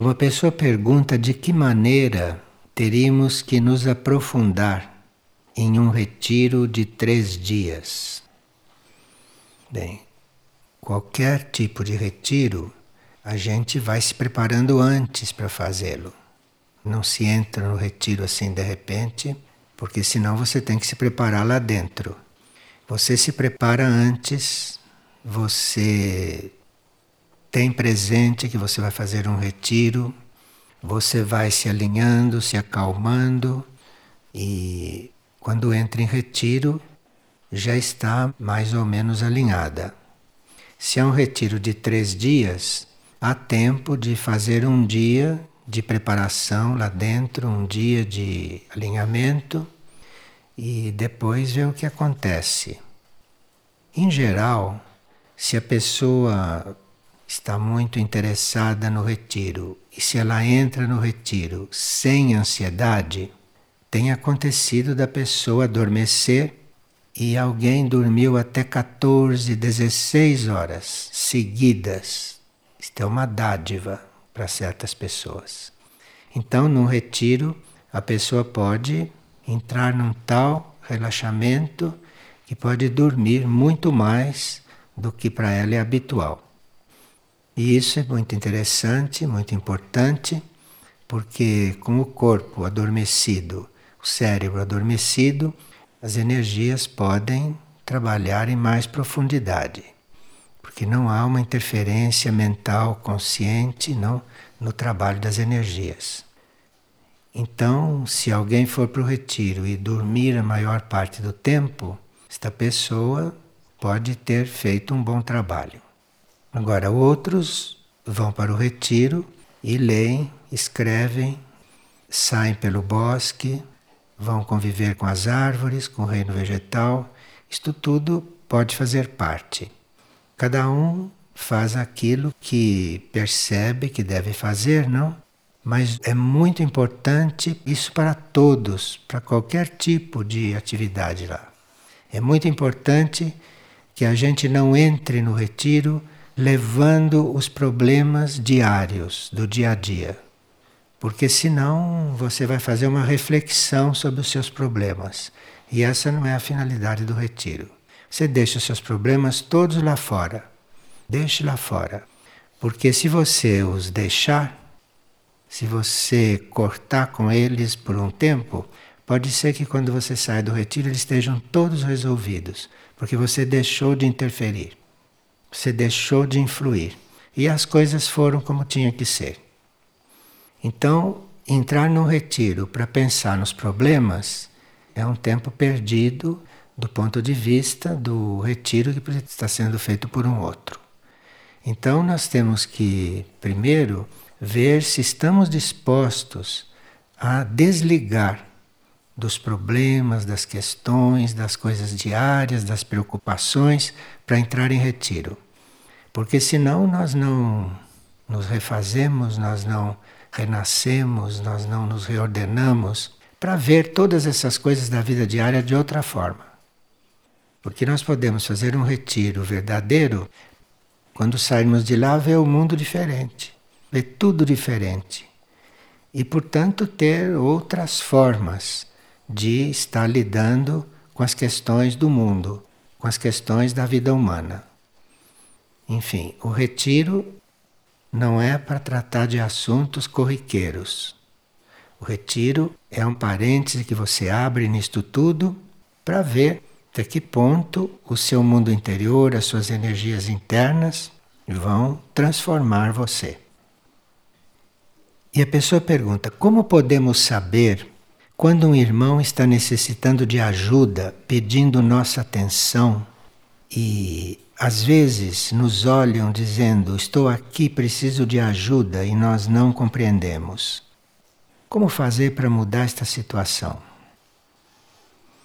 Uma pessoa pergunta de que maneira teríamos que nos aprofundar em um retiro de três dias. Bem, qualquer tipo de retiro, a gente vai se preparando antes para fazê-lo. Não se entra no retiro assim de repente, porque senão você tem que se preparar lá dentro. Você se prepara antes, você tem presente que você vai fazer um retiro, você vai se alinhando, se acalmando e quando entra em retiro já está mais ou menos alinhada. Se é um retiro de três dias, há tempo de fazer um dia de preparação lá dentro, um dia de alinhamento e depois ver o que acontece. Em geral, se a pessoa está muito interessada no retiro e se ela entra no retiro sem ansiedade, tem acontecido da pessoa adormecer e alguém dormiu até 14, 16 horas seguidas. Isto é uma dádiva para certas pessoas. Então, num retiro, a pessoa pode entrar num tal relaxamento que pode dormir muito mais do que para ela é habitual. E isso é muito interessante, muito importante, porque com o corpo adormecido, o cérebro adormecido, as energias podem trabalhar em mais profundidade, porque não há uma interferência mental consciente não, no trabalho das energias. Então, se alguém for para o retiro e dormir a maior parte do tempo, esta pessoa pode ter feito um bom trabalho. Agora, outros vão para o retiro e leem, escrevem, saem pelo bosque, vão conviver com as árvores, com o reino vegetal. Isto tudo pode fazer parte. Cada um faz aquilo que percebe que deve fazer, não? Mas é muito importante isso para todos, para qualquer tipo de atividade lá. É muito importante que a gente não entre no retiro levando os problemas diários do dia a dia. Porque senão você vai fazer uma reflexão sobre os seus problemas. E essa não é a finalidade do retiro. Você deixa os seus problemas todos lá fora. Deixe lá fora. Porque se você os deixar, se você cortar com eles por um tempo, pode ser que quando você saia do retiro eles estejam todos resolvidos, porque você deixou de interferir. Você deixou de influir. E as coisas foram como tinha que ser. Então, entrar num retiro para pensar nos problemas é um tempo perdido do ponto de vista do retiro que está sendo feito por um outro. Então, nós temos que, primeiro, ver se estamos dispostos a desligar dos problemas, das questões, das coisas diárias, das preocupações, para entrar em retiro. Porque senão nós não nos refazemos, nós não renascemos, nós não nos reordenamos para ver todas essas coisas da vida diária de outra forma. Porque nós podemos fazer um retiro verdadeiro quando sairmos de lá ver o mundo diferente, ver tudo diferente. E, portanto, ter outras formas de estar lidando com as questões do mundo, com as questões da vida humana. Enfim, o retiro não é para tratar de assuntos corriqueiros. O retiro é um parêntese que você abre nisto tudo para ver até que ponto o seu mundo interior, as suas energias internas vão transformar você. E a pessoa pergunta: como podemos saber quando um irmão está necessitando de ajuda, pedindo nossa atenção e às vezes nos olham dizendo: Estou aqui, preciso de ajuda e nós não compreendemos. Como fazer para mudar esta situação?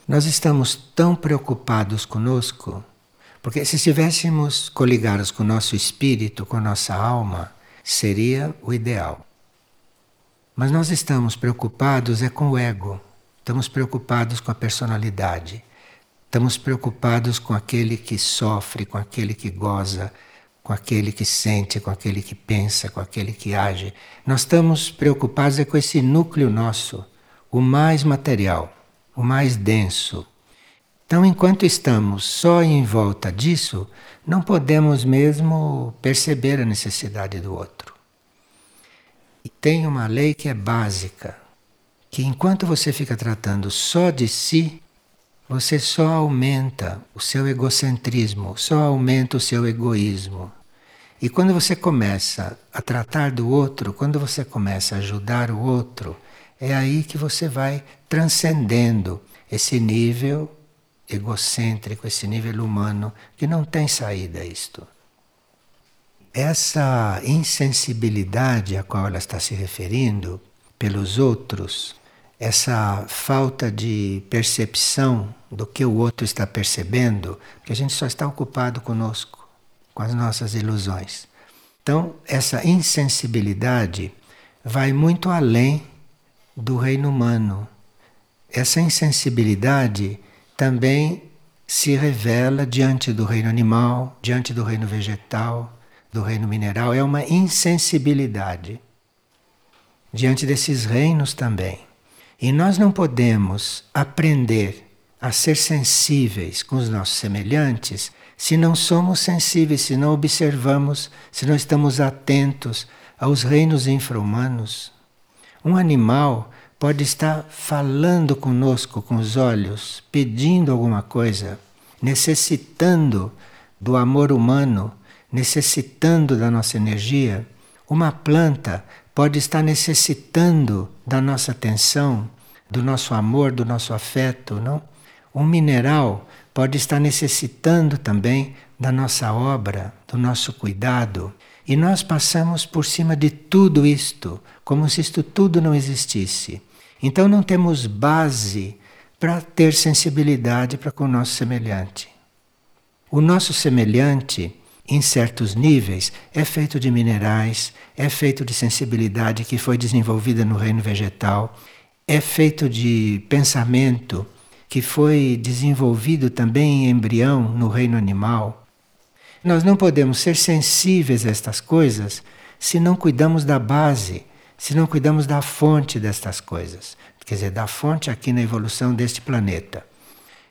Nós estamos tão preocupados conosco, porque se estivéssemos coligados com o nosso espírito, com a nossa alma, seria o ideal. Mas nós estamos preocupados é com o ego, estamos preocupados com a personalidade, estamos preocupados com aquele que sofre, com aquele que goza, com aquele que sente, com aquele que pensa, com aquele que age. Nós estamos preocupados é com esse núcleo nosso, o mais material, o mais denso. Então, enquanto estamos só em volta disso, não podemos mesmo perceber a necessidade do outro. E tem uma lei que é básica, que enquanto você fica tratando só de si, você só aumenta o seu egocentrismo, só aumenta o seu egoísmo. E quando você começa a tratar do outro, quando você começa a ajudar o outro, é aí que você vai transcendendo esse nível egocêntrico, esse nível humano que não tem saída isto. Essa insensibilidade a qual ela está se referindo pelos outros essa falta de percepção do que o outro está percebendo, porque a gente só está ocupado conosco, com as nossas ilusões. Então, essa insensibilidade vai muito além do reino humano. Essa insensibilidade também se revela diante do reino animal, diante do reino vegetal, do reino mineral. É uma insensibilidade diante desses reinos também. E nós não podemos aprender a ser sensíveis com os nossos semelhantes se não somos sensíveis, se não observamos, se não estamos atentos aos reinos infra-humanos. Um animal pode estar falando conosco com os olhos, pedindo alguma coisa, necessitando do amor humano, necessitando da nossa energia. Uma planta pode estar necessitando da nossa atenção, do nosso amor, do nosso afeto, não? Um mineral pode estar necessitando também da nossa obra, do nosso cuidado. E nós passamos por cima de tudo isto, como se isto tudo não existisse. Então não temos base para ter sensibilidade para com o nosso semelhante. O nosso semelhante em certos níveis, é feito de minerais, é feito de sensibilidade que foi desenvolvida no reino vegetal, é feito de pensamento que foi desenvolvido também em embrião no reino animal. Nós não podemos ser sensíveis a estas coisas se não cuidamos da base, se não cuidamos da fonte destas coisas, quer dizer, da fonte aqui na evolução deste planeta.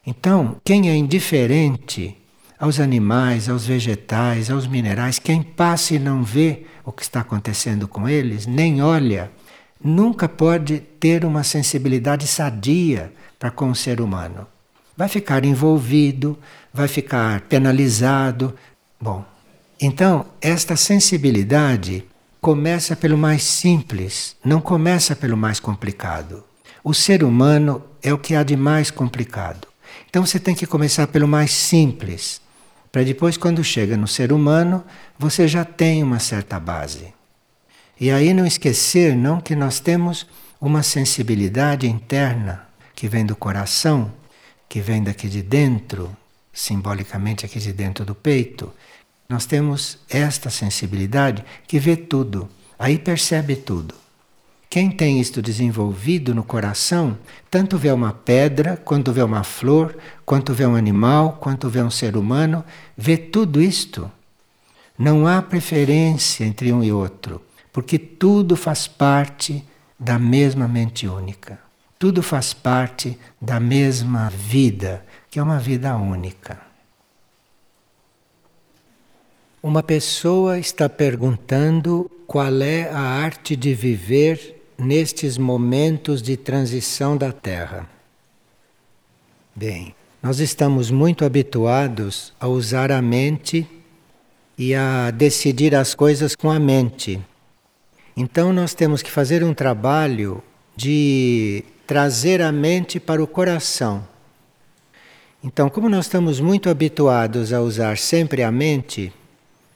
Então, quem é indiferente aos animais, aos vegetais, aos minerais. Quem passa e não vê o que está acontecendo com eles, nem olha, nunca pode ter uma sensibilidade sadia para com o ser humano. Vai ficar envolvido, vai ficar penalizado. Bom, então esta sensibilidade começa pelo mais simples, não começa pelo mais complicado. O ser humano é o que há de mais complicado. Então você tem que começar pelo mais simples para depois, quando chega no ser humano, você já tem uma certa base. E aí não esquecer, não, que nós temos uma sensibilidade interna que vem do coração, que vem daqui de dentro, simbolicamente aqui de dentro do peito. Nós temos esta sensibilidade que vê tudo, aí percebe tudo. Quem tem isto desenvolvido no coração, tanto vê uma pedra, quanto vê uma flor, quanto vê um animal, quanto vê um ser humano, vê tudo isto. Não há preferência entre um e outro, porque tudo faz parte da mesma mente única. Tudo faz parte da mesma vida, que é uma vida única. Uma pessoa está perguntando qual é a arte de viver nestes momentos de transição da Terra? Bem, nós estamos muito habituados a usar a mente e a decidir as coisas com a mente. Então nós temos que fazer um trabalho de trazer a mente para o coração. Então, como nós estamos muito habituados a usar sempre a mente,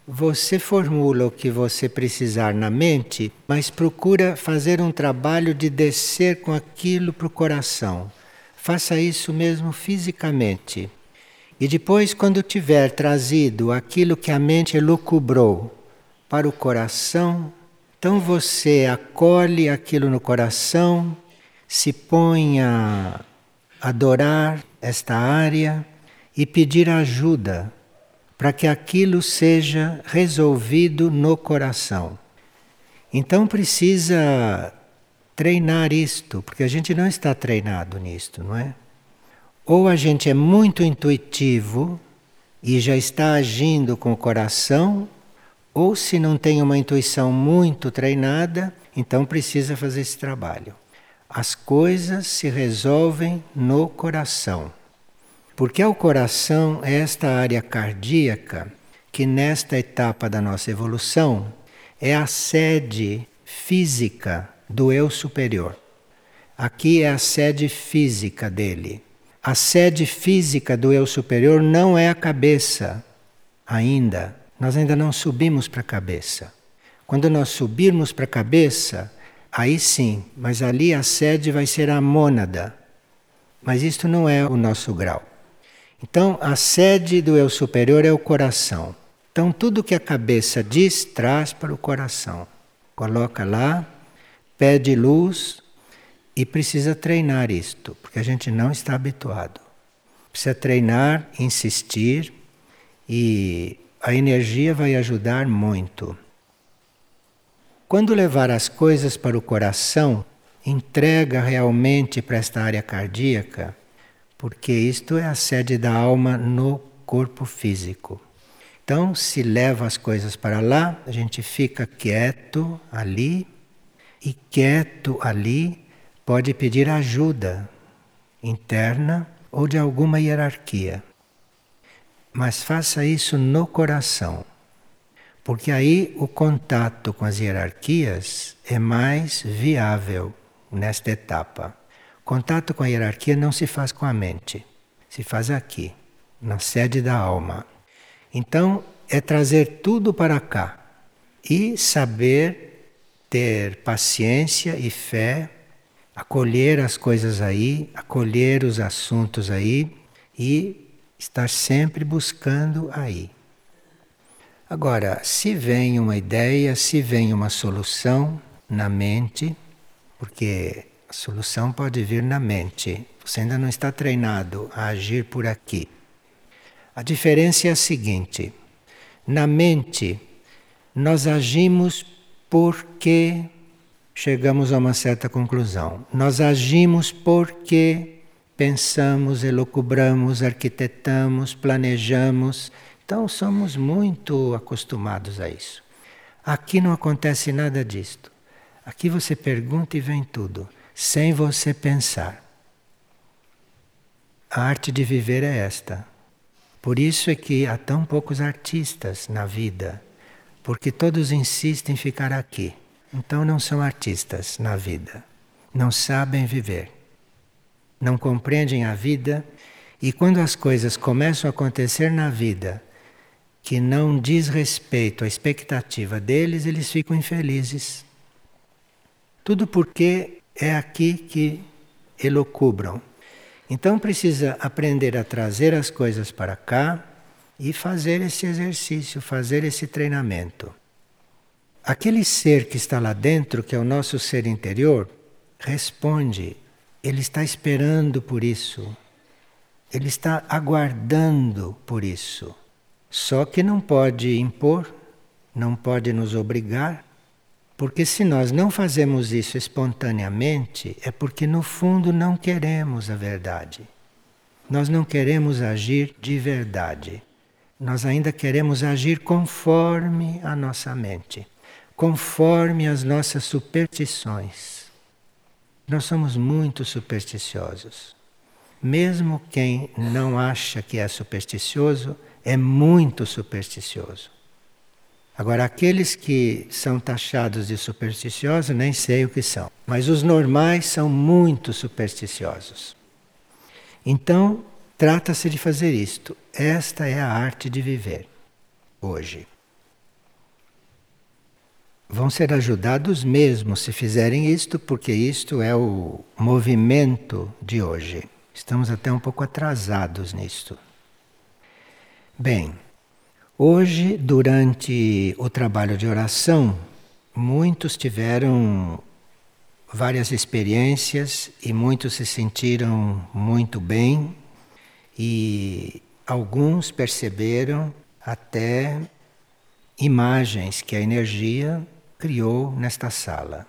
você formula o que você precisar na mente, mas procura fazer um trabalho de descer com aquilo para o coração. Faça isso mesmo fisicamente. E depois, quando tiver trazido aquilo que a mente elucubrou para o coração, então você acolhe aquilo no coração, se põe a adorar esta área e pedir ajuda para que aquilo seja resolvido no coração. Então precisa treinar isto, porque a gente não está treinado nisto, não é? Ou a gente é muito intuitivo e já está agindo com o coração, ou se não tem uma intuição muito treinada, então precisa fazer esse trabalho. As coisas se resolvem no coração. Porque é o coração, é esta área cardíaca, que nesta etapa da nossa evolução é a sede física do eu superior. Aqui é a sede física dele. A sede física do eu superior não é a cabeça ainda. Nós ainda não subimos para a cabeça. Quando nós subirmos para a cabeça, aí sim, mas ali a sede vai ser a mônada. Mas isto não é o nosso grau. Então, a sede do eu superior é o coração. Então, tudo que a cabeça diz, traz para o coração. Coloca lá, pede luz e precisa treinar isto, porque a gente não está habituado. Precisa treinar, insistir e a energia vai ajudar muito. Quando levar as coisas para o coração, entrega realmente para esta área cardíaca porque isto é a sede da alma no corpo físico. Então, se leva as coisas para lá, a gente fica quieto ali, e quieto ali pode pedir ajuda interna ou de alguma hierarquia. Mas faça isso no coração, porque aí o contato com as hierarquias é mais viável nesta etapa. Contato com a hierarquia não se faz com a mente, se faz aqui, na sede da alma. Então, é trazer tudo para cá e saber ter paciência e fé, acolher as coisas aí, acolher os assuntos aí e estar sempre buscando aí. Agora, se vem uma ideia, se vem uma solução na mente, porque solução pode vir na mente. Você ainda não está treinado a agir por aqui. A diferença é a seguinte: na mente, nós agimos porque chegamos a uma certa conclusão. Nós agimos porque pensamos, elocubramos, arquitetamos, planejamos. Então somos muito acostumados a isso. Aqui não acontece nada disto. Aqui você pergunta e vem tudo sem você pensar. A arte de viver é esta. Por isso é que há tão poucos artistas na vida, porque todos insistem em ficar aqui. Então não são artistas na vida. Não sabem viver. Não compreendem a vida e quando as coisas começam a acontecer na vida que não diz respeito à expectativa deles, eles ficam infelizes. Tudo porque é aqui que elocubram. Então precisa aprender a trazer as coisas para cá e fazer esse exercício, fazer esse treinamento. Aquele ser que está lá dentro, que é o nosso ser interior, responde, ele está esperando por isso. Ele está aguardando por isso. Só que não pode impor, não pode nos obrigar, porque se nós não fazemos isso espontaneamente, é porque no fundo não queremos a verdade. Nós não queremos agir de verdade. Nós ainda queremos agir conforme a nossa mente, conforme as nossas superstições. Nós somos muito supersticiosos. Mesmo quem não acha que é supersticioso, é muito supersticioso. Agora, aqueles que são taxados de supersticiosos, nem sei o que são. Mas os normais são muito supersticiosos. Então, trata-se de fazer isto. Esta é a arte de viver hoje. Vão ser ajudados mesmo se fizerem isto, porque isto é o movimento de hoje. Estamos até um pouco atrasados nisto. Bem, Hoje, durante o trabalho de oração, muitos tiveram várias experiências e muitos se sentiram muito bem e alguns perceberam até imagens que a energia criou nesta sala.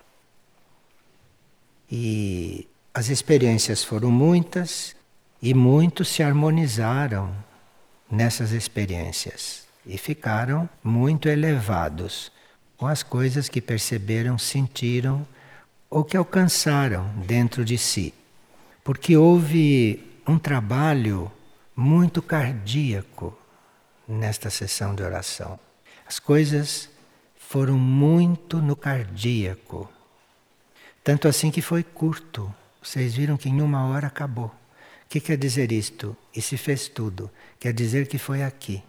E as experiências foram muitas e muitos se harmonizaram nessas experiências e ficaram muito elevados com as coisas que perceberam, sentiram ou que alcançaram dentro de si. Porque houve um trabalho muito cardíaco nesta sessão de oração. As coisas foram muito no cardíaco. Tanto assim que foi curto. Vocês viram que em uma hora acabou. O que quer dizer isto? E se fez tudo. Quer dizer que foi aqui.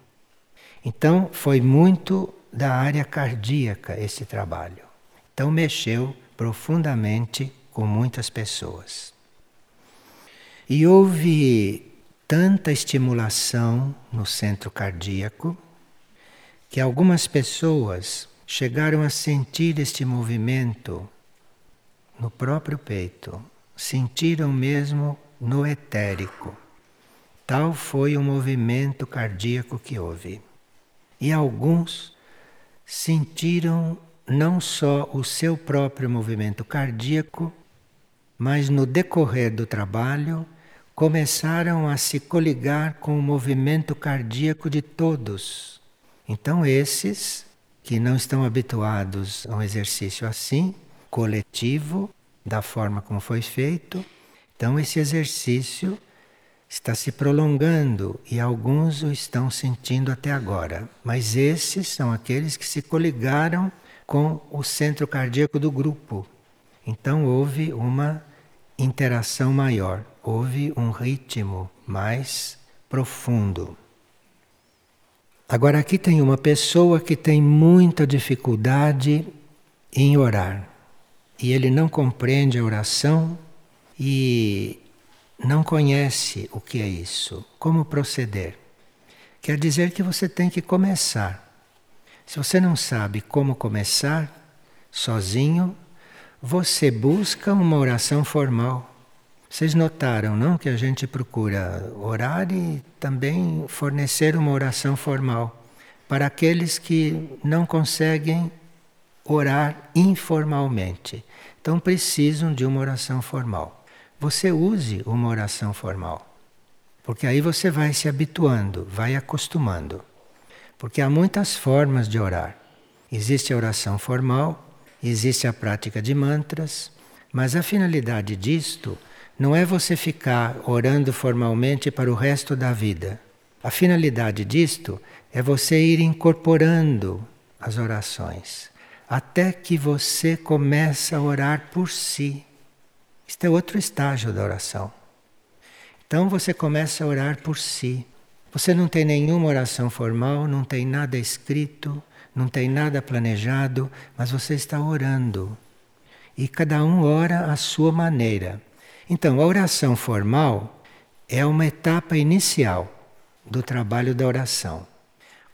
Então foi muito da área cardíaca esse trabalho. Então mexeu profundamente com muitas pessoas. E houve tanta estimulação no centro cardíaco que algumas pessoas chegaram a sentir este movimento no próprio peito, sentiram mesmo no etérico. Tal foi o movimento cardíaco que houve. E alguns sentiram não só o seu próprio movimento cardíaco, mas no decorrer do trabalho começaram a se coligar com o movimento cardíaco de todos. Então, esses que não estão habituados a um exercício assim, coletivo, da forma como foi feito, então esse exercício está se prolongando e alguns o estão sentindo até agora. Mas esses são aqueles que se coligaram com o centro cardíaco do grupo. Então houve uma interação maior, houve um ritmo mais profundo. Agora aqui tem uma pessoa que tem muita dificuldade em orar. E ele não compreende a oração e não conhece o que é isso, como proceder. Quer dizer que você tem que começar. Se você não sabe como começar sozinho, você busca uma oração formal. Vocês notaram, não, que a gente procura orar e também fornecer uma oração formal para aqueles que não conseguem orar informalmente. Então precisam de uma oração formal. Você use uma oração formal, porque aí você vai se habituando, vai acostumando. Porque há muitas formas de orar. Existe a oração formal, existe a prática de mantras, mas a finalidade disto não é você ficar orando formalmente para o resto da vida. A finalidade disto é você ir incorporando as orações, até que você comece a orar por si. Este é outro estágio da oração. Então você começa a orar por si. Você não tem nenhuma oração formal, não tem nada escrito, não tem nada planejado, mas você está orando. E cada um ora à sua maneira. Então, a oração formal é uma etapa inicial do trabalho da oração.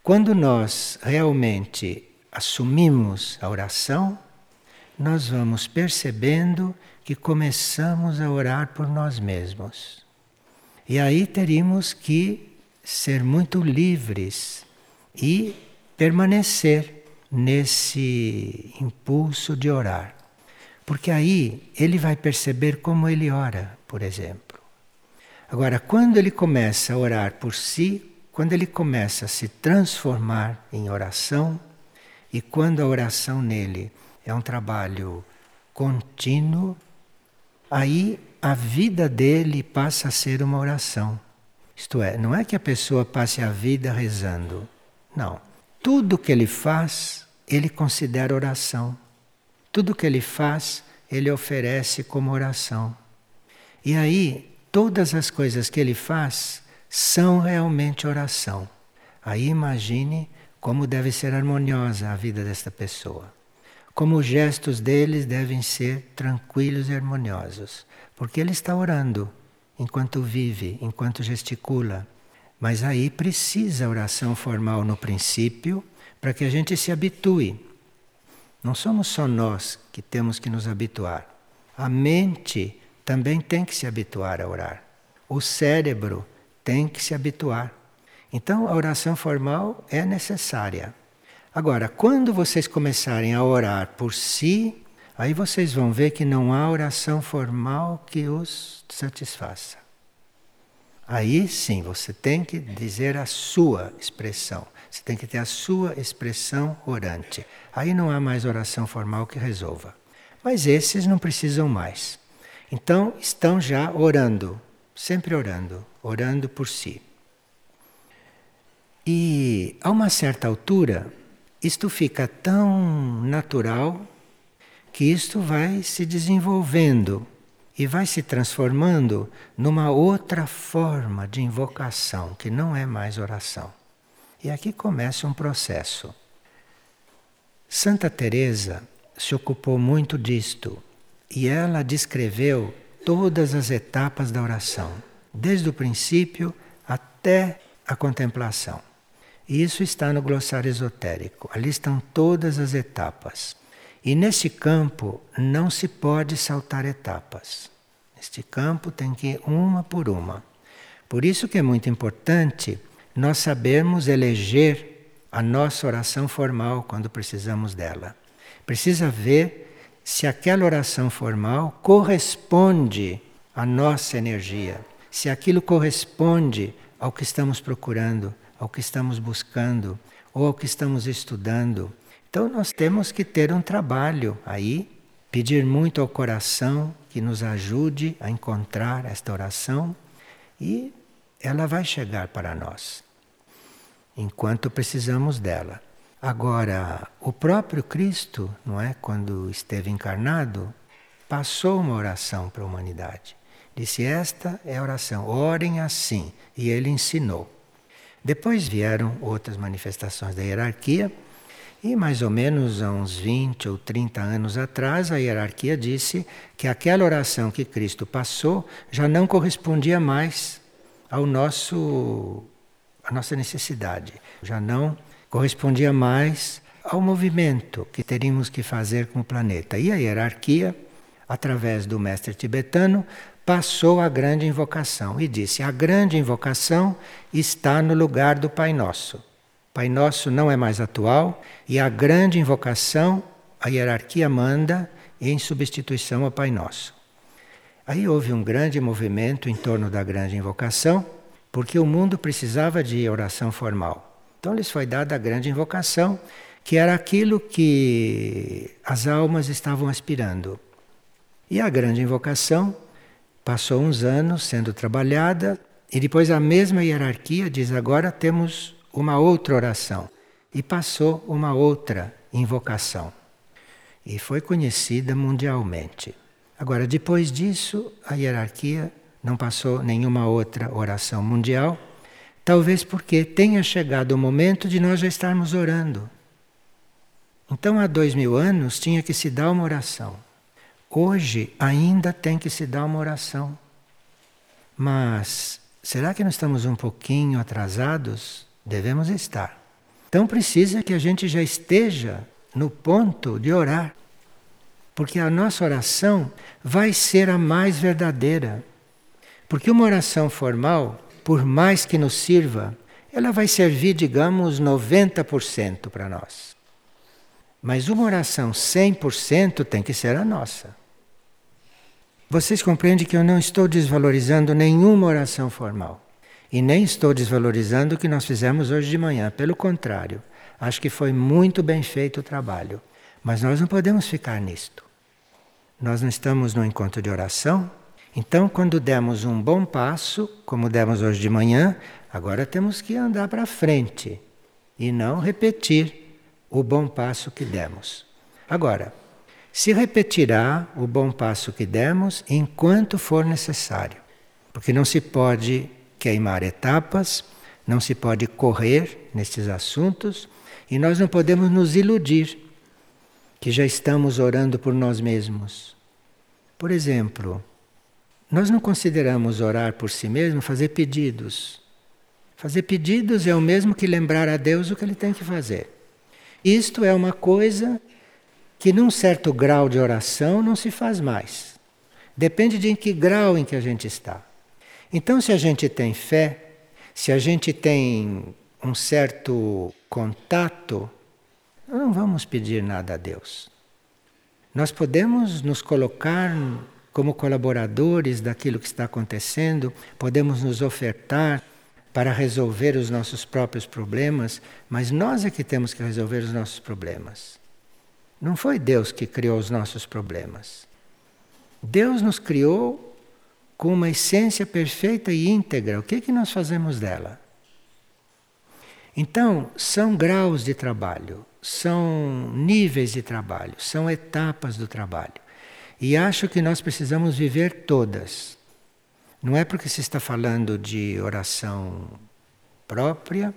Quando nós realmente assumimos a oração, nós vamos percebendo que começamos a orar por nós mesmos. E aí teríamos que ser muito livres e permanecer nesse impulso de orar. Porque aí ele vai perceber como ele ora, por exemplo. Agora, quando ele começa a orar por si, quando ele começa a se transformar em oração, e quando a oração nele é um trabalho contínuo, aí a vida dele passa a ser uma oração. Isto é, não é que a pessoa passe a vida rezando. Não. Tudo que ele faz, ele considera oração. Tudo que ele faz, ele oferece como oração. E aí, todas as coisas que ele faz são realmente oração. Aí imagine como deve ser harmoniosa a vida desta pessoa. Como os gestos deles devem ser tranquilos e harmoniosos, porque ele está orando enquanto vive, enquanto gesticula. Mas aí precisa oração formal no princípio para que a gente se habitue. Não somos só nós que temos que nos habituar. A mente também tem que se habituar a orar. O cérebro tem que se habituar. Então a oração formal é necessária. Agora, quando vocês começarem a orar por si, aí vocês vão ver que não há oração formal que os satisfaça. Aí sim, você tem que dizer a sua expressão. Você tem que ter a sua expressão orante. Aí não há mais oração formal que resolva. Mas esses não precisam mais. Então estão já orando, sempre orando, orando por si. E a uma certa altura, isto fica tão natural que isto vai se desenvolvendo e vai se transformando numa outra forma de invocação, que não é mais oração. E aqui começa um processo. Santa Teresa se ocupou muito disto e ela descreveu todas as etapas da oração, desde o princípio até a contemplação. Isso está no glossário esotérico. Ali estão todas as etapas. E nesse campo não se pode saltar etapas. Neste campo tem que ir uma por uma. Por isso que é muito importante nós sabermos eleger a nossa oração formal quando precisamos dela. Precisa ver se aquela oração formal corresponde à nossa energia, se aquilo corresponde ao que estamos procurando, ao que estamos buscando ou ao que estamos estudando. Então nós temos que ter um trabalho aí, pedir muito ao coração que nos ajude a encontrar esta oração e ela vai chegar para nós, enquanto precisamos dela. Agora, o próprio Cristo, não é, quando esteve encarnado, passou uma oração para a humanidade. Disse: Esta é a oração, orem assim. E ele ensinou. Depois vieram outras manifestações da hierarquia, e mais ou menos há uns 20 ou 30 anos atrás, a hierarquia disse que aquela oração que Cristo passou já não correspondia mais ao nosso à nossa necessidade, já não correspondia mais ao movimento que teríamos que fazer com o planeta. E a hierarquia, através do mestre tibetano, passou a grande invocação e disse: a grande invocação está no lugar do Pai Nosso. Pai Nosso não é mais atual e a grande invocação a hierarquia manda em substituição ao Pai Nosso. Aí houve um grande movimento em torno da grande invocação, porque o mundo precisava de oração formal. Então lhes foi dada a grande invocação, que era aquilo que as almas estavam aspirando. E a grande invocação Passou uns anos sendo trabalhada e depois a mesma hierarquia diz agora temos uma outra oração e passou uma outra invocação e foi conhecida mundialmente. Agora depois disso a hierarquia não passou nenhuma outra oração mundial, talvez porque tenha chegado o momento de nós já estarmos orando. Então há dois mil anos tinha que se dar uma oração. Hoje ainda tem que se dar uma oração. Mas será que nós estamos um pouquinho atrasados? Devemos estar. Então precisa que a gente já esteja no ponto de orar. Porque a nossa oração vai ser a mais verdadeira. Porque uma oração formal, por mais que nos sirva, ela vai servir, digamos, 90% para nós. Mas uma oração 100% tem que ser a nossa. Vocês compreendem que eu não estou desvalorizando nenhuma oração formal. E nem estou desvalorizando o que nós fizemos hoje de manhã. Pelo contrário, acho que foi muito bem feito o trabalho. Mas nós não podemos ficar nisto. Nós não estamos no encontro de oração. Então, quando demos um bom passo, como demos hoje de manhã, agora temos que andar para frente e não repetir o bom passo que demos. Agora, se repetirá o bom passo que demos enquanto for necessário, porque não se pode queimar etapas, não se pode correr nestes assuntos e nós não podemos nos iludir que já estamos orando por nós mesmos. Por exemplo, nós não consideramos orar por si mesmo fazer pedidos. Fazer pedidos é o mesmo que lembrar a Deus o que ele tem que fazer. Isto é uma coisa que num certo grau de oração não se faz mais. Depende de em que grau em que a gente está. Então, se a gente tem fé, Se a gente tem um certo contato, não vamos pedir nada a Deus. Nós podemos nos colocar como colaboradores daquilo que está acontecendo, podemos nos ofertar para resolver os nossos próprios problemas, mas nós é que temos que resolver os nossos problemas. Não foi Deus que criou os nossos problemas. Deus nos criou com uma essência perfeita e íntegra. O que, é que nós fazemos dela? Então, são graus de trabalho, são níveis de trabalho, são etapas do trabalho. E acho que nós precisamos viver todas. Não é porque se está falando de oração própria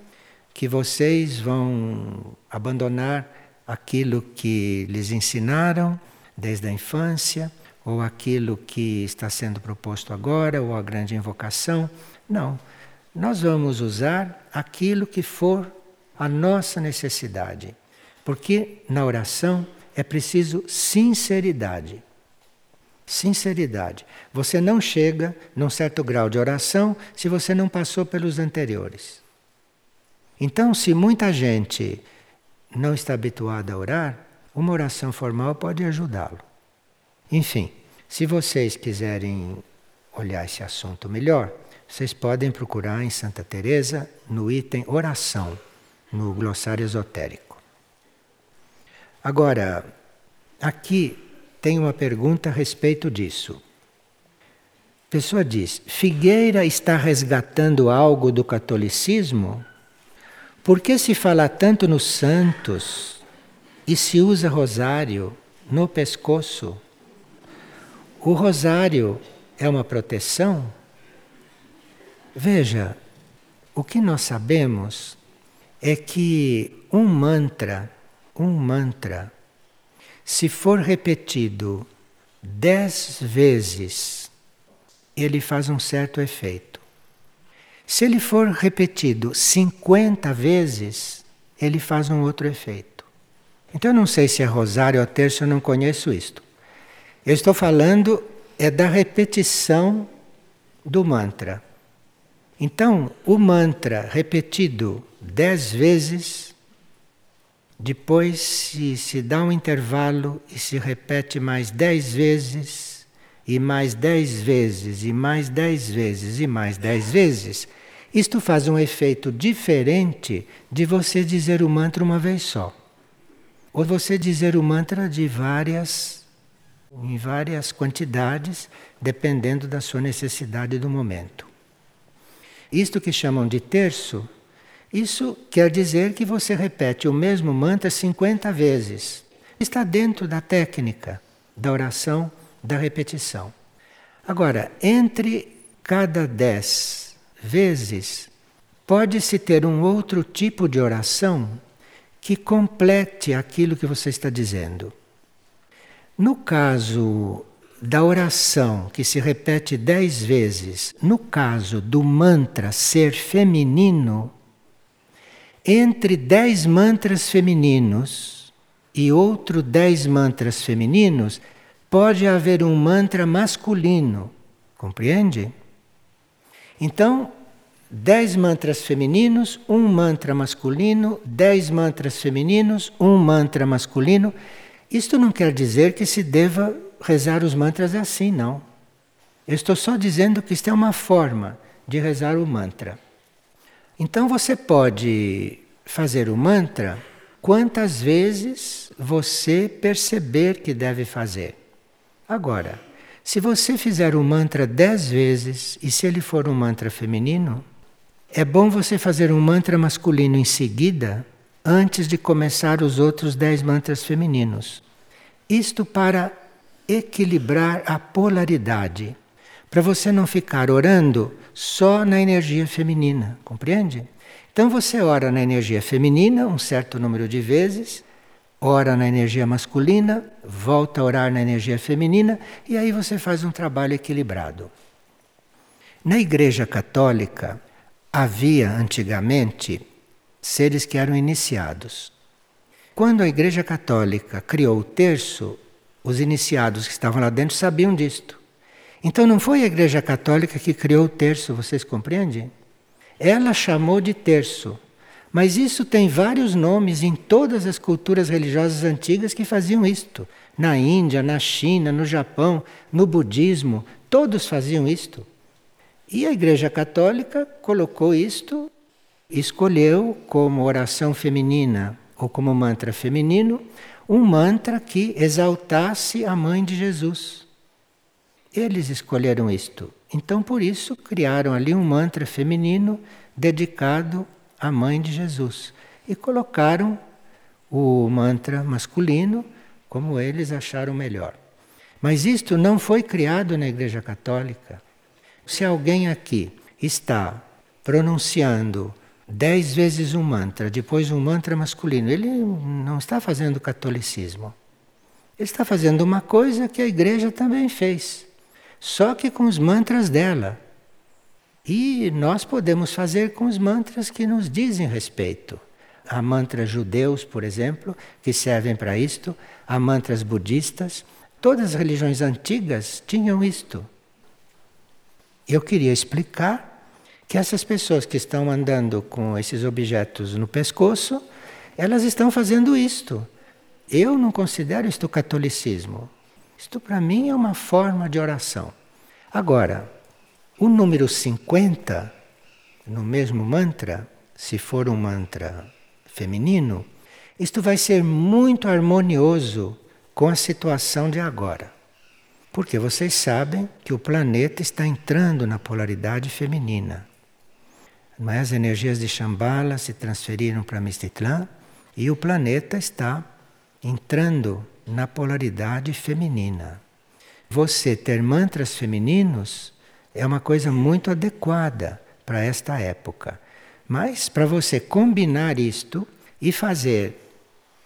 que vocês vão abandonar aquilo que lhes ensinaram desde a infância, ou aquilo que está sendo proposto agora, ou a grande invocação. Não. Nós vamos usar aquilo que for a nossa necessidade. Porque na oração é preciso sinceridade. Sinceridade. Você não chega num certo grau de oração se você não passou pelos anteriores. Então, se muita gente não está habituada a orar, uma oração formal pode ajudá-lo. Enfim, se vocês quiserem olhar esse assunto melhor, vocês podem procurar em Santa Teresa no item oração, no glossário esotérico. Agora, aqui tem uma pergunta a respeito disso. A pessoa diz: Figueira está resgatando algo do catolicismo? Por que se fala tanto nos santos e se usa rosário no pescoço? O rosário é uma proteção? Veja, o que nós sabemos é que um mantra, um mantra, se for repetido dez vezes, ele faz um certo efeito. Se ele for repetido 50 vezes, ele faz um outro efeito. Então eu não sei se é rosário ou terço, eu não conheço isto. Eu estou falando é da repetição do mantra. Então, o mantra repetido dez vezes depois se, se dá um intervalo e se repete mais dez vezes, e mais dez vezes, e mais dez vezes, e mais dez vezes. Isto faz um efeito diferente de você dizer o mantra uma vez só. Ou você dizer o mantra de várias, em várias quantidades, dependendo da sua necessidade do momento. Isto que chamam de terço isso quer dizer que você repete o mesmo mantra 50 vezes. Está dentro da técnica da oração da repetição. Agora, entre cada dez vezes, pode-se ter um outro tipo de oração que complete aquilo que você está dizendo. No caso da oração que se repete dez vezes, no caso do mantra ser feminino, entre dez mantras femininos e outro dez mantras femininos, pode haver um mantra masculino. Compreende? Então, dez mantras femininos, um mantra masculino, dez mantras femininos, um mantra masculino. Isto não quer dizer que se deva rezar os mantras assim, não. Eu estou só dizendo que isto é uma forma de rezar o mantra. Então você pode fazer o mantra quantas vezes você perceber que deve fazer. Agora, se você fizer o mantra dez vezes e se ele for um mantra feminino, é bom você fazer um mantra masculino em seguida, antes de começar os outros dez mantras femininos. Isto para equilibrar a polaridade, para você não ficar orando só na energia feminina, compreende? Então você ora na energia feminina um certo número de vezes, ora na energia masculina, volta a orar na energia feminina e aí você faz um trabalho equilibrado. Na Igreja Católica havia antigamente seres que eram iniciados. Quando a Igreja Católica criou o terço, os iniciados que estavam lá dentro sabiam disto. Então não foi a Igreja Católica que criou o terço, vocês compreendem? ela chamou de terço. Mas isso tem vários nomes em todas as culturas religiosas antigas que faziam isto. Na Índia, na China, no Japão, no budismo, todos faziam isto. E a Igreja Católica colocou isto, escolheu como oração feminina ou como mantra feminino, um mantra que exaltasse a mãe de Jesus. Eles escolheram isto. Então, por isso, criaram ali um mantra feminino dedicado à mãe de Jesus. E colocaram o mantra masculino como eles acharam melhor. Mas isto não foi criado na Igreja Católica. Se alguém aqui está pronunciando dez vezes um mantra, depois um mantra masculino, ele não está fazendo catolicismo. Ele está fazendo uma coisa que a igreja também fez, só que com os mantras dela. E nós podemos fazer com os mantras que nos dizem respeito. Há mantras judeus, por exemplo, que servem para isto, há mantras budistas. Todas as religiões antigas tinham isto. Eu queria explicar que essas pessoas que estão andando com esses objetos no pescoço, elas estão fazendo isto. Eu não considero isto catolicismo. Isto para mim é uma forma de oração. Agora, o número 50, no mesmo mantra, se for um mantra feminino, isto vai ser muito harmonioso com a situação de agora. Porque vocês sabem que o planeta está entrando na polaridade feminina. Mas as energias de Shambhala se transferiram para Mistitlã e o planeta está entrando na polaridade feminina. Você ter mantras femininos é uma coisa muito adequada para esta época. Mas para você combinar isto e fazer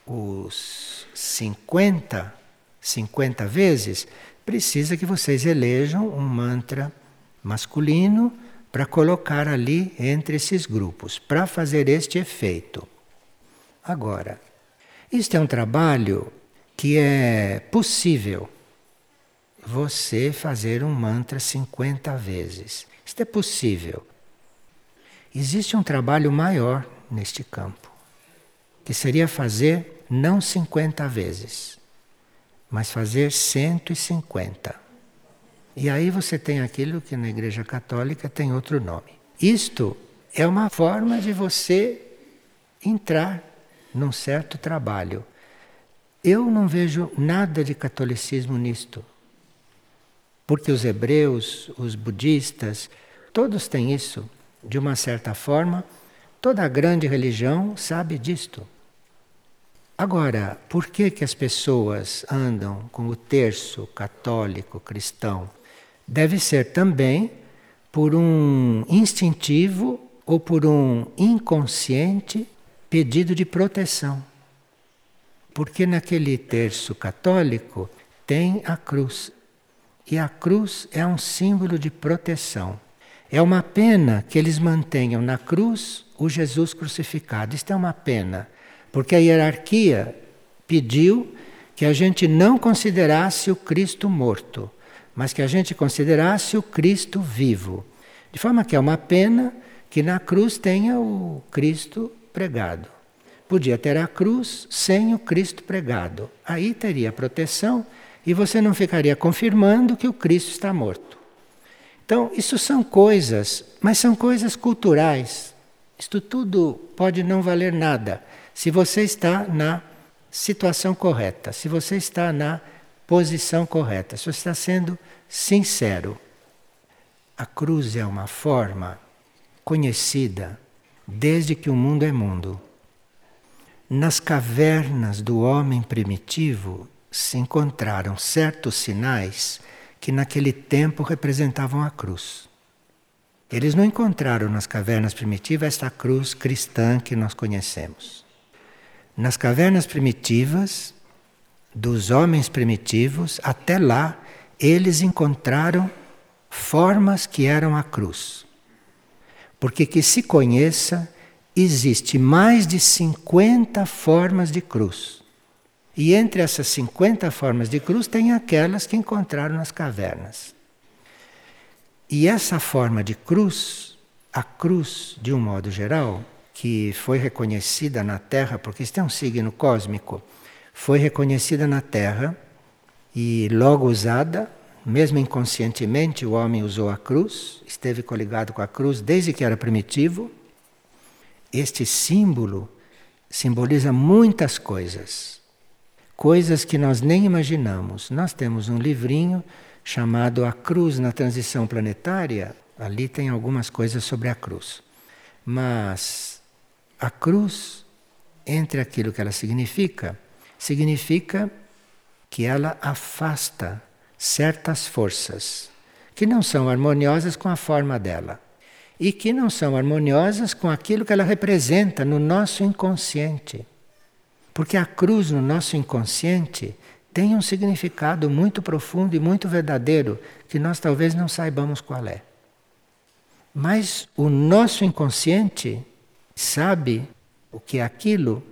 os 50, 50 vezes, precisa que vocês elejam um mantra masculino para colocar ali entre esses grupos, para fazer este efeito. Agora, isto é um trabalho que é possível você fazer um mantra 50 vezes. Isto é possível. Existe um trabalho maior neste campo, que seria fazer não 50 vezes, mas fazer 150. E aí você tem aquilo que na Igreja Católica tem outro nome. Isto é uma forma de você entrar num certo trabalho. Eu não vejo nada de catolicismo nisto. Porque os hebreus, os budistas, todos têm isso. De uma certa forma, toda grande religião sabe disto. Agora, por que, que as pessoas andam com o terço católico cristão? Deve ser também por um instintivo ou por um inconsciente pedido de proteção. Porque naquele terço católico tem a cruz. E a cruz é um símbolo de proteção. É uma pena que eles mantenham na cruz o Jesus crucificado. Isto é uma pena, porque a hierarquia pediu que a gente não considerasse o Cristo morto, mas que a gente considerasse o Cristo vivo. De forma que é uma pena que na cruz tenha o Cristo pregado. Podia ter a cruz sem o Cristo pregado. Aí teria proteção e você não ficaria confirmando que o Cristo está morto. Então, isso são coisas, mas são coisas culturais. Isto tudo pode não valer nada se você está na situação correta, se você está na posição correta, se você está sendo sincero. A cruz é uma forma conhecida desde que o mundo é mundo. Nas cavernas do homem primitivo se encontraram certos sinais que naquele tempo representavam a cruz. Eles não encontraram nas cavernas primitivas esta cruz cristã que nós conhecemos. Nas cavernas primitivas, dos homens primitivos, até lá, eles encontraram formas que eram a cruz. Porque que se conheça, existe mais de 50 formas de cruz. E entre essas 50 formas de cruz tem aquelas que encontraram nas cavernas. E essa forma de cruz a cruz, de um modo geral, que foi reconhecida na Terra, porque isso é um signo cósmico, foi reconhecida na Terra e logo usada, mesmo inconscientemente, o homem usou a cruz, esteve coligado com a cruz desde que era primitivo. Este símbolo simboliza muitas coisas, coisas que nós nem imaginamos. Nós temos um livrinho chamado A Cruz na Transição Planetária, ali tem algumas coisas sobre a cruz. Mas a cruz, entre aquilo que ela significa, significa que ela afasta certas forças que não são harmoniosas com a forma dela e que não são harmoniosas com aquilo que ela representa no nosso inconsciente. Porque a cruz no nosso inconsciente tem um significado muito profundo e muito verdadeiro que nós talvez não saibamos qual é. Mas o nosso inconsciente sabe o que é aquilo.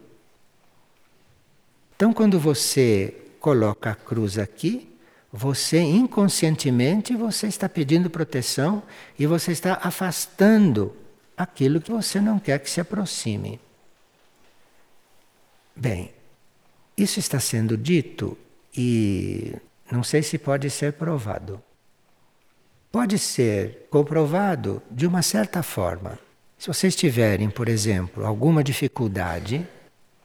Então, quando você coloca a cruz aqui, você inconscientemente você está pedindo proteção e você está afastando aquilo que você não quer que se aproxime. Bem, isso está sendo dito e não sei se pode ser provado. Pode ser comprovado de uma certa forma. Se vocês tiverem, por exemplo, alguma dificuldade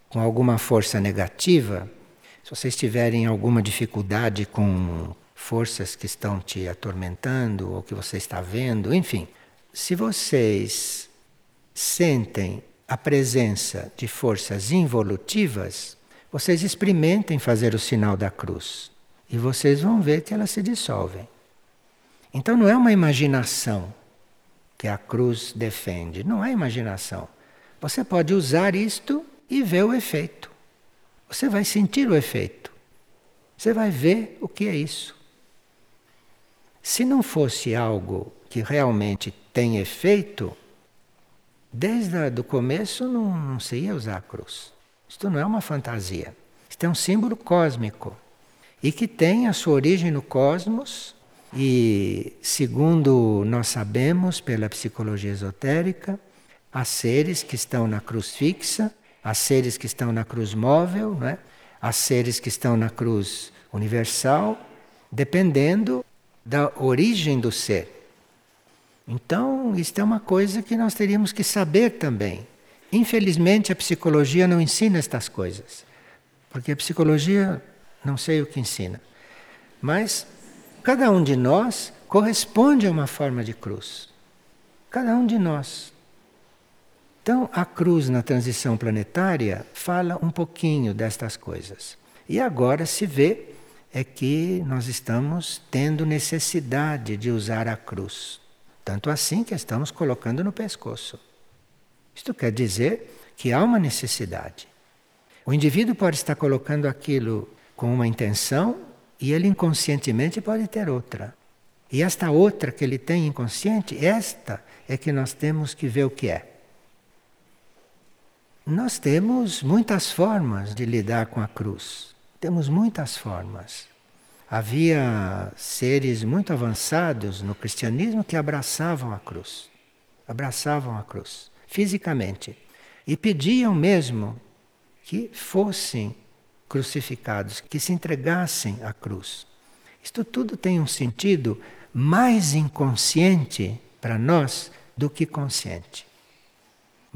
com alguma força negativa, se vocês tiverem alguma dificuldade com forças que estão te atormentando ou que você está vendo, enfim, se vocês sentem a presença de forças involutivas, vocês experimentem fazer o sinal da cruz e vocês vão ver que elas se dissolvem. Então não é uma imaginação que a cruz defende. Não é imaginação. Você pode usar isto e ver o efeito. Você vai sentir o efeito. Você vai ver o que é isso. Se não fosse algo que realmente tem efeito, desde o começo não, não se ia usar a cruz. Isto não é uma fantasia. Isto é um símbolo cósmico e que tem a sua origem no cosmos e, segundo nós sabemos pela psicologia esotérica, há seres que estão na cruz fixa, há seres que estão na cruz móvel, não é? há seres que estão na cruz universal, dependendo da origem do ser. Então, isto é uma coisa que nós teríamos que saber também. Infelizmente, a psicologia não ensina estas coisas, porque a psicologia não sei o que ensina. Mas Cada um de nós corresponde a uma forma de cruz. Cada um de nós. Então, a cruz na transição planetária fala um pouquinho destas coisas. E agora se vê é que nós estamos tendo necessidade de usar a cruz. Tanto assim que estamos colocando no pescoço. Isto quer dizer que há uma necessidade. O indivíduo pode estar colocando aquilo com uma intenção e ele inconscientemente pode ter outra. E esta outra que ele tem inconsciente, esta é que nós temos que ver o que é. Nós temos muitas formas de lidar com a cruz. Temos muitas formas. Havia seres muito avançados no cristianismo que abraçavam a cruz. Abraçavam a cruz, fisicamente. E pediam mesmo que fossem crucificados, que se entregassem à cruz. Isto tudo tem um sentido mais inconsciente para nós do que consciente.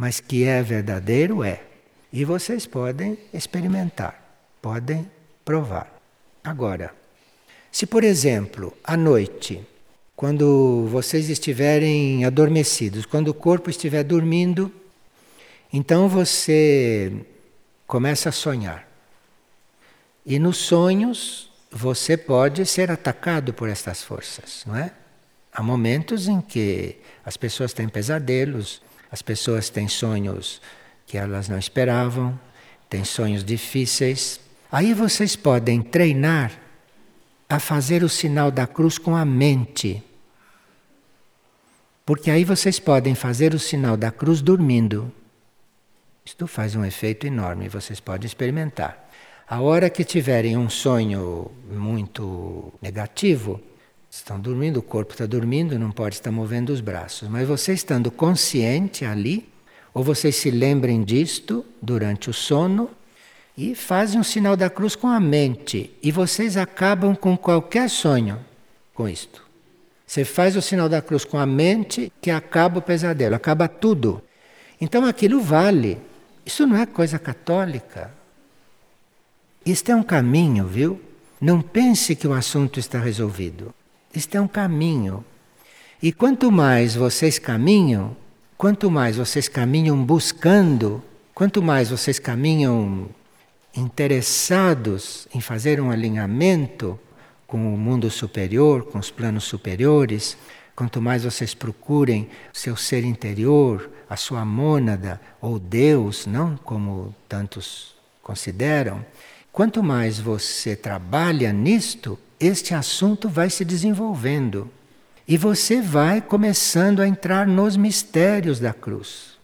Mas que é verdadeiro, é. E vocês podem experimentar, podem provar. Agora, se por exemplo, à noite, quando vocês estiverem adormecidos, quando o corpo estiver dormindo, então você começa a sonhar. E nos sonhos você pode ser atacado por estas forças, não é? Há momentos em que as pessoas têm pesadelos, as pessoas têm sonhos que elas não esperavam, têm sonhos difíceis. Aí vocês podem treinar a fazer o sinal da cruz com a mente. Porque aí vocês podem fazer o sinal da cruz dormindo. Isto faz um efeito enorme, vocês podem experimentar. A hora que tiverem um sonho muito negativo, Estão dormindo, o corpo está dormindo, não pode estar movendo os braços. Mas você estando consciente ali, ou vocês se lembrem disto durante o sono e fazem um sinal da cruz com a mente. E vocês acabam com qualquer sonho com isto. Você faz o sinal da cruz com a mente que acaba o pesadelo, acaba tudo. Então aquilo vale. Isso não é coisa católica. Isto é um caminho, viu? Não pense que o assunto está resolvido. Isto é um caminho. E quanto mais vocês caminham, quanto mais vocês caminham buscando, quanto mais vocês caminham interessados em fazer um alinhamento com o mundo superior, com os planos superiores, quanto mais vocês procurem seu ser interior, a sua mônada ou Deus, não como tantos consideram, quanto mais você trabalha nisto, este assunto vai se desenvolvendo. E você vai começando a entrar nos mistérios da cruz.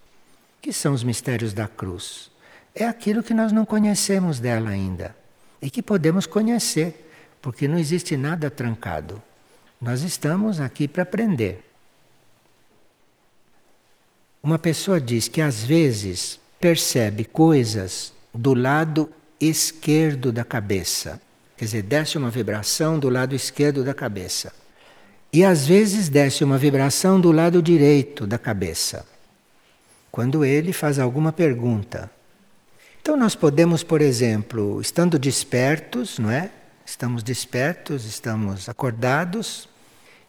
O que são os mistérios da cruz? É aquilo que nós não conhecemos dela ainda e que podemos conhecer, porque não existe nada trancado. Nós estamos aqui para aprender. Uma pessoa diz que às vezes percebe coisas do lado esquerdo da cabeça. Quer dizer, desce uma vibração do lado esquerdo da cabeça. E às vezes desce uma vibração do lado direito da cabeça. Quando ele faz alguma pergunta. Então nós podemos, por exemplo, estando despertos, não é? Estamos despertos, estamos acordados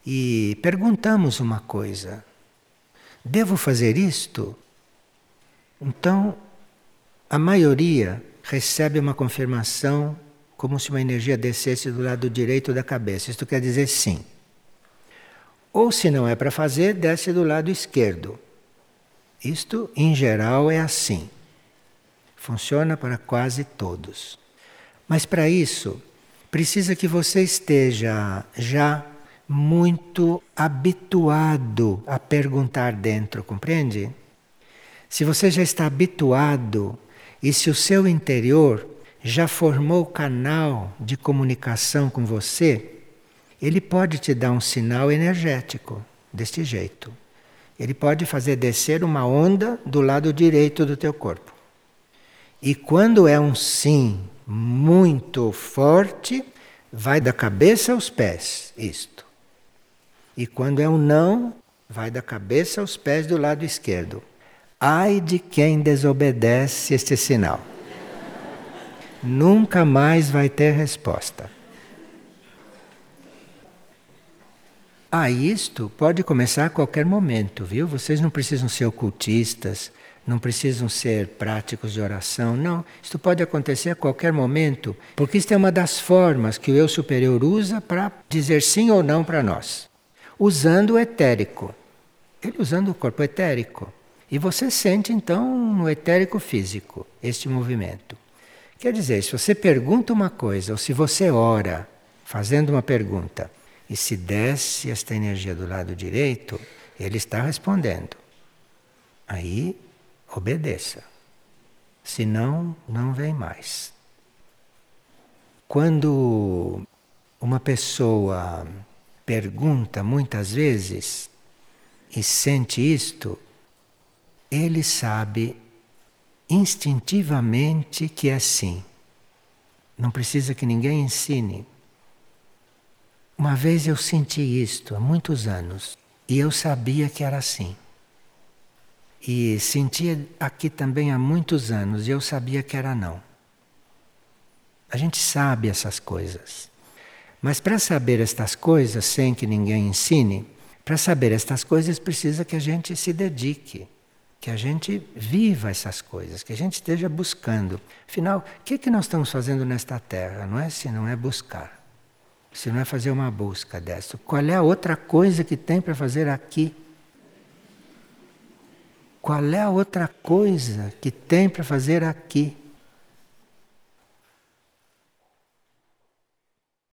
e perguntamos uma coisa. Devo fazer isto? Então, a maioria recebe uma confirmação como se uma energia descesse do lado direito da cabeça. Isto quer dizer sim. Ou se não é para fazer, desce do lado esquerdo. Isto, em geral, é assim. Funciona para quase todos. Mas para isso, precisa que você esteja já muito habituado a perguntar dentro, compreende? Se você já está habituado e se o seu interior já formou canal de comunicação com você, ele pode te dar um sinal energético deste jeito. Ele pode fazer descer uma onda do lado direito do teu corpo. E quando é um sim muito forte, vai da cabeça aos pés, isto. E quando é um não, vai da cabeça aos pés do lado esquerdo. Ai de quem desobedece este sinal nunca mais vai ter resposta. Ah, isto pode começar a qualquer momento, viu? Vocês não precisam ser ocultistas, não precisam ser práticos de oração, não. Isto pode acontecer a qualquer momento, porque isto é uma das formas que o eu superior usa para dizer sim ou não para nós. Usando o etérico. Ele usando o corpo etérico. E você sente então no etérico físico este movimento. Quer dizer, se você pergunta uma coisa, ou se você ora fazendo uma pergunta, e se desce esta energia do lado direito, ele está respondendo. Aí, obedeça. Senão, não vem mais. Quando uma pessoa pergunta muitas vezes e sente isto, ele sabe instintivamente que é assim. Não precisa que ninguém ensine. Uma vez eu senti isto há muitos anos e eu sabia que era assim. E sentia aqui também há muitos anos e eu sabia que era não. A gente sabe essas coisas. Mas para saber estas coisas sem que ninguém ensine, para saber estas coisas precisa que a gente se dedique que a gente viva essas coisas, que a gente esteja buscando. Afinal, o que, que nós estamos fazendo nesta terra? Não é se não é buscar, se não é fazer uma busca dessa. Qual é a outra coisa que tem para fazer aqui? Qual é a outra coisa que tem para fazer aqui?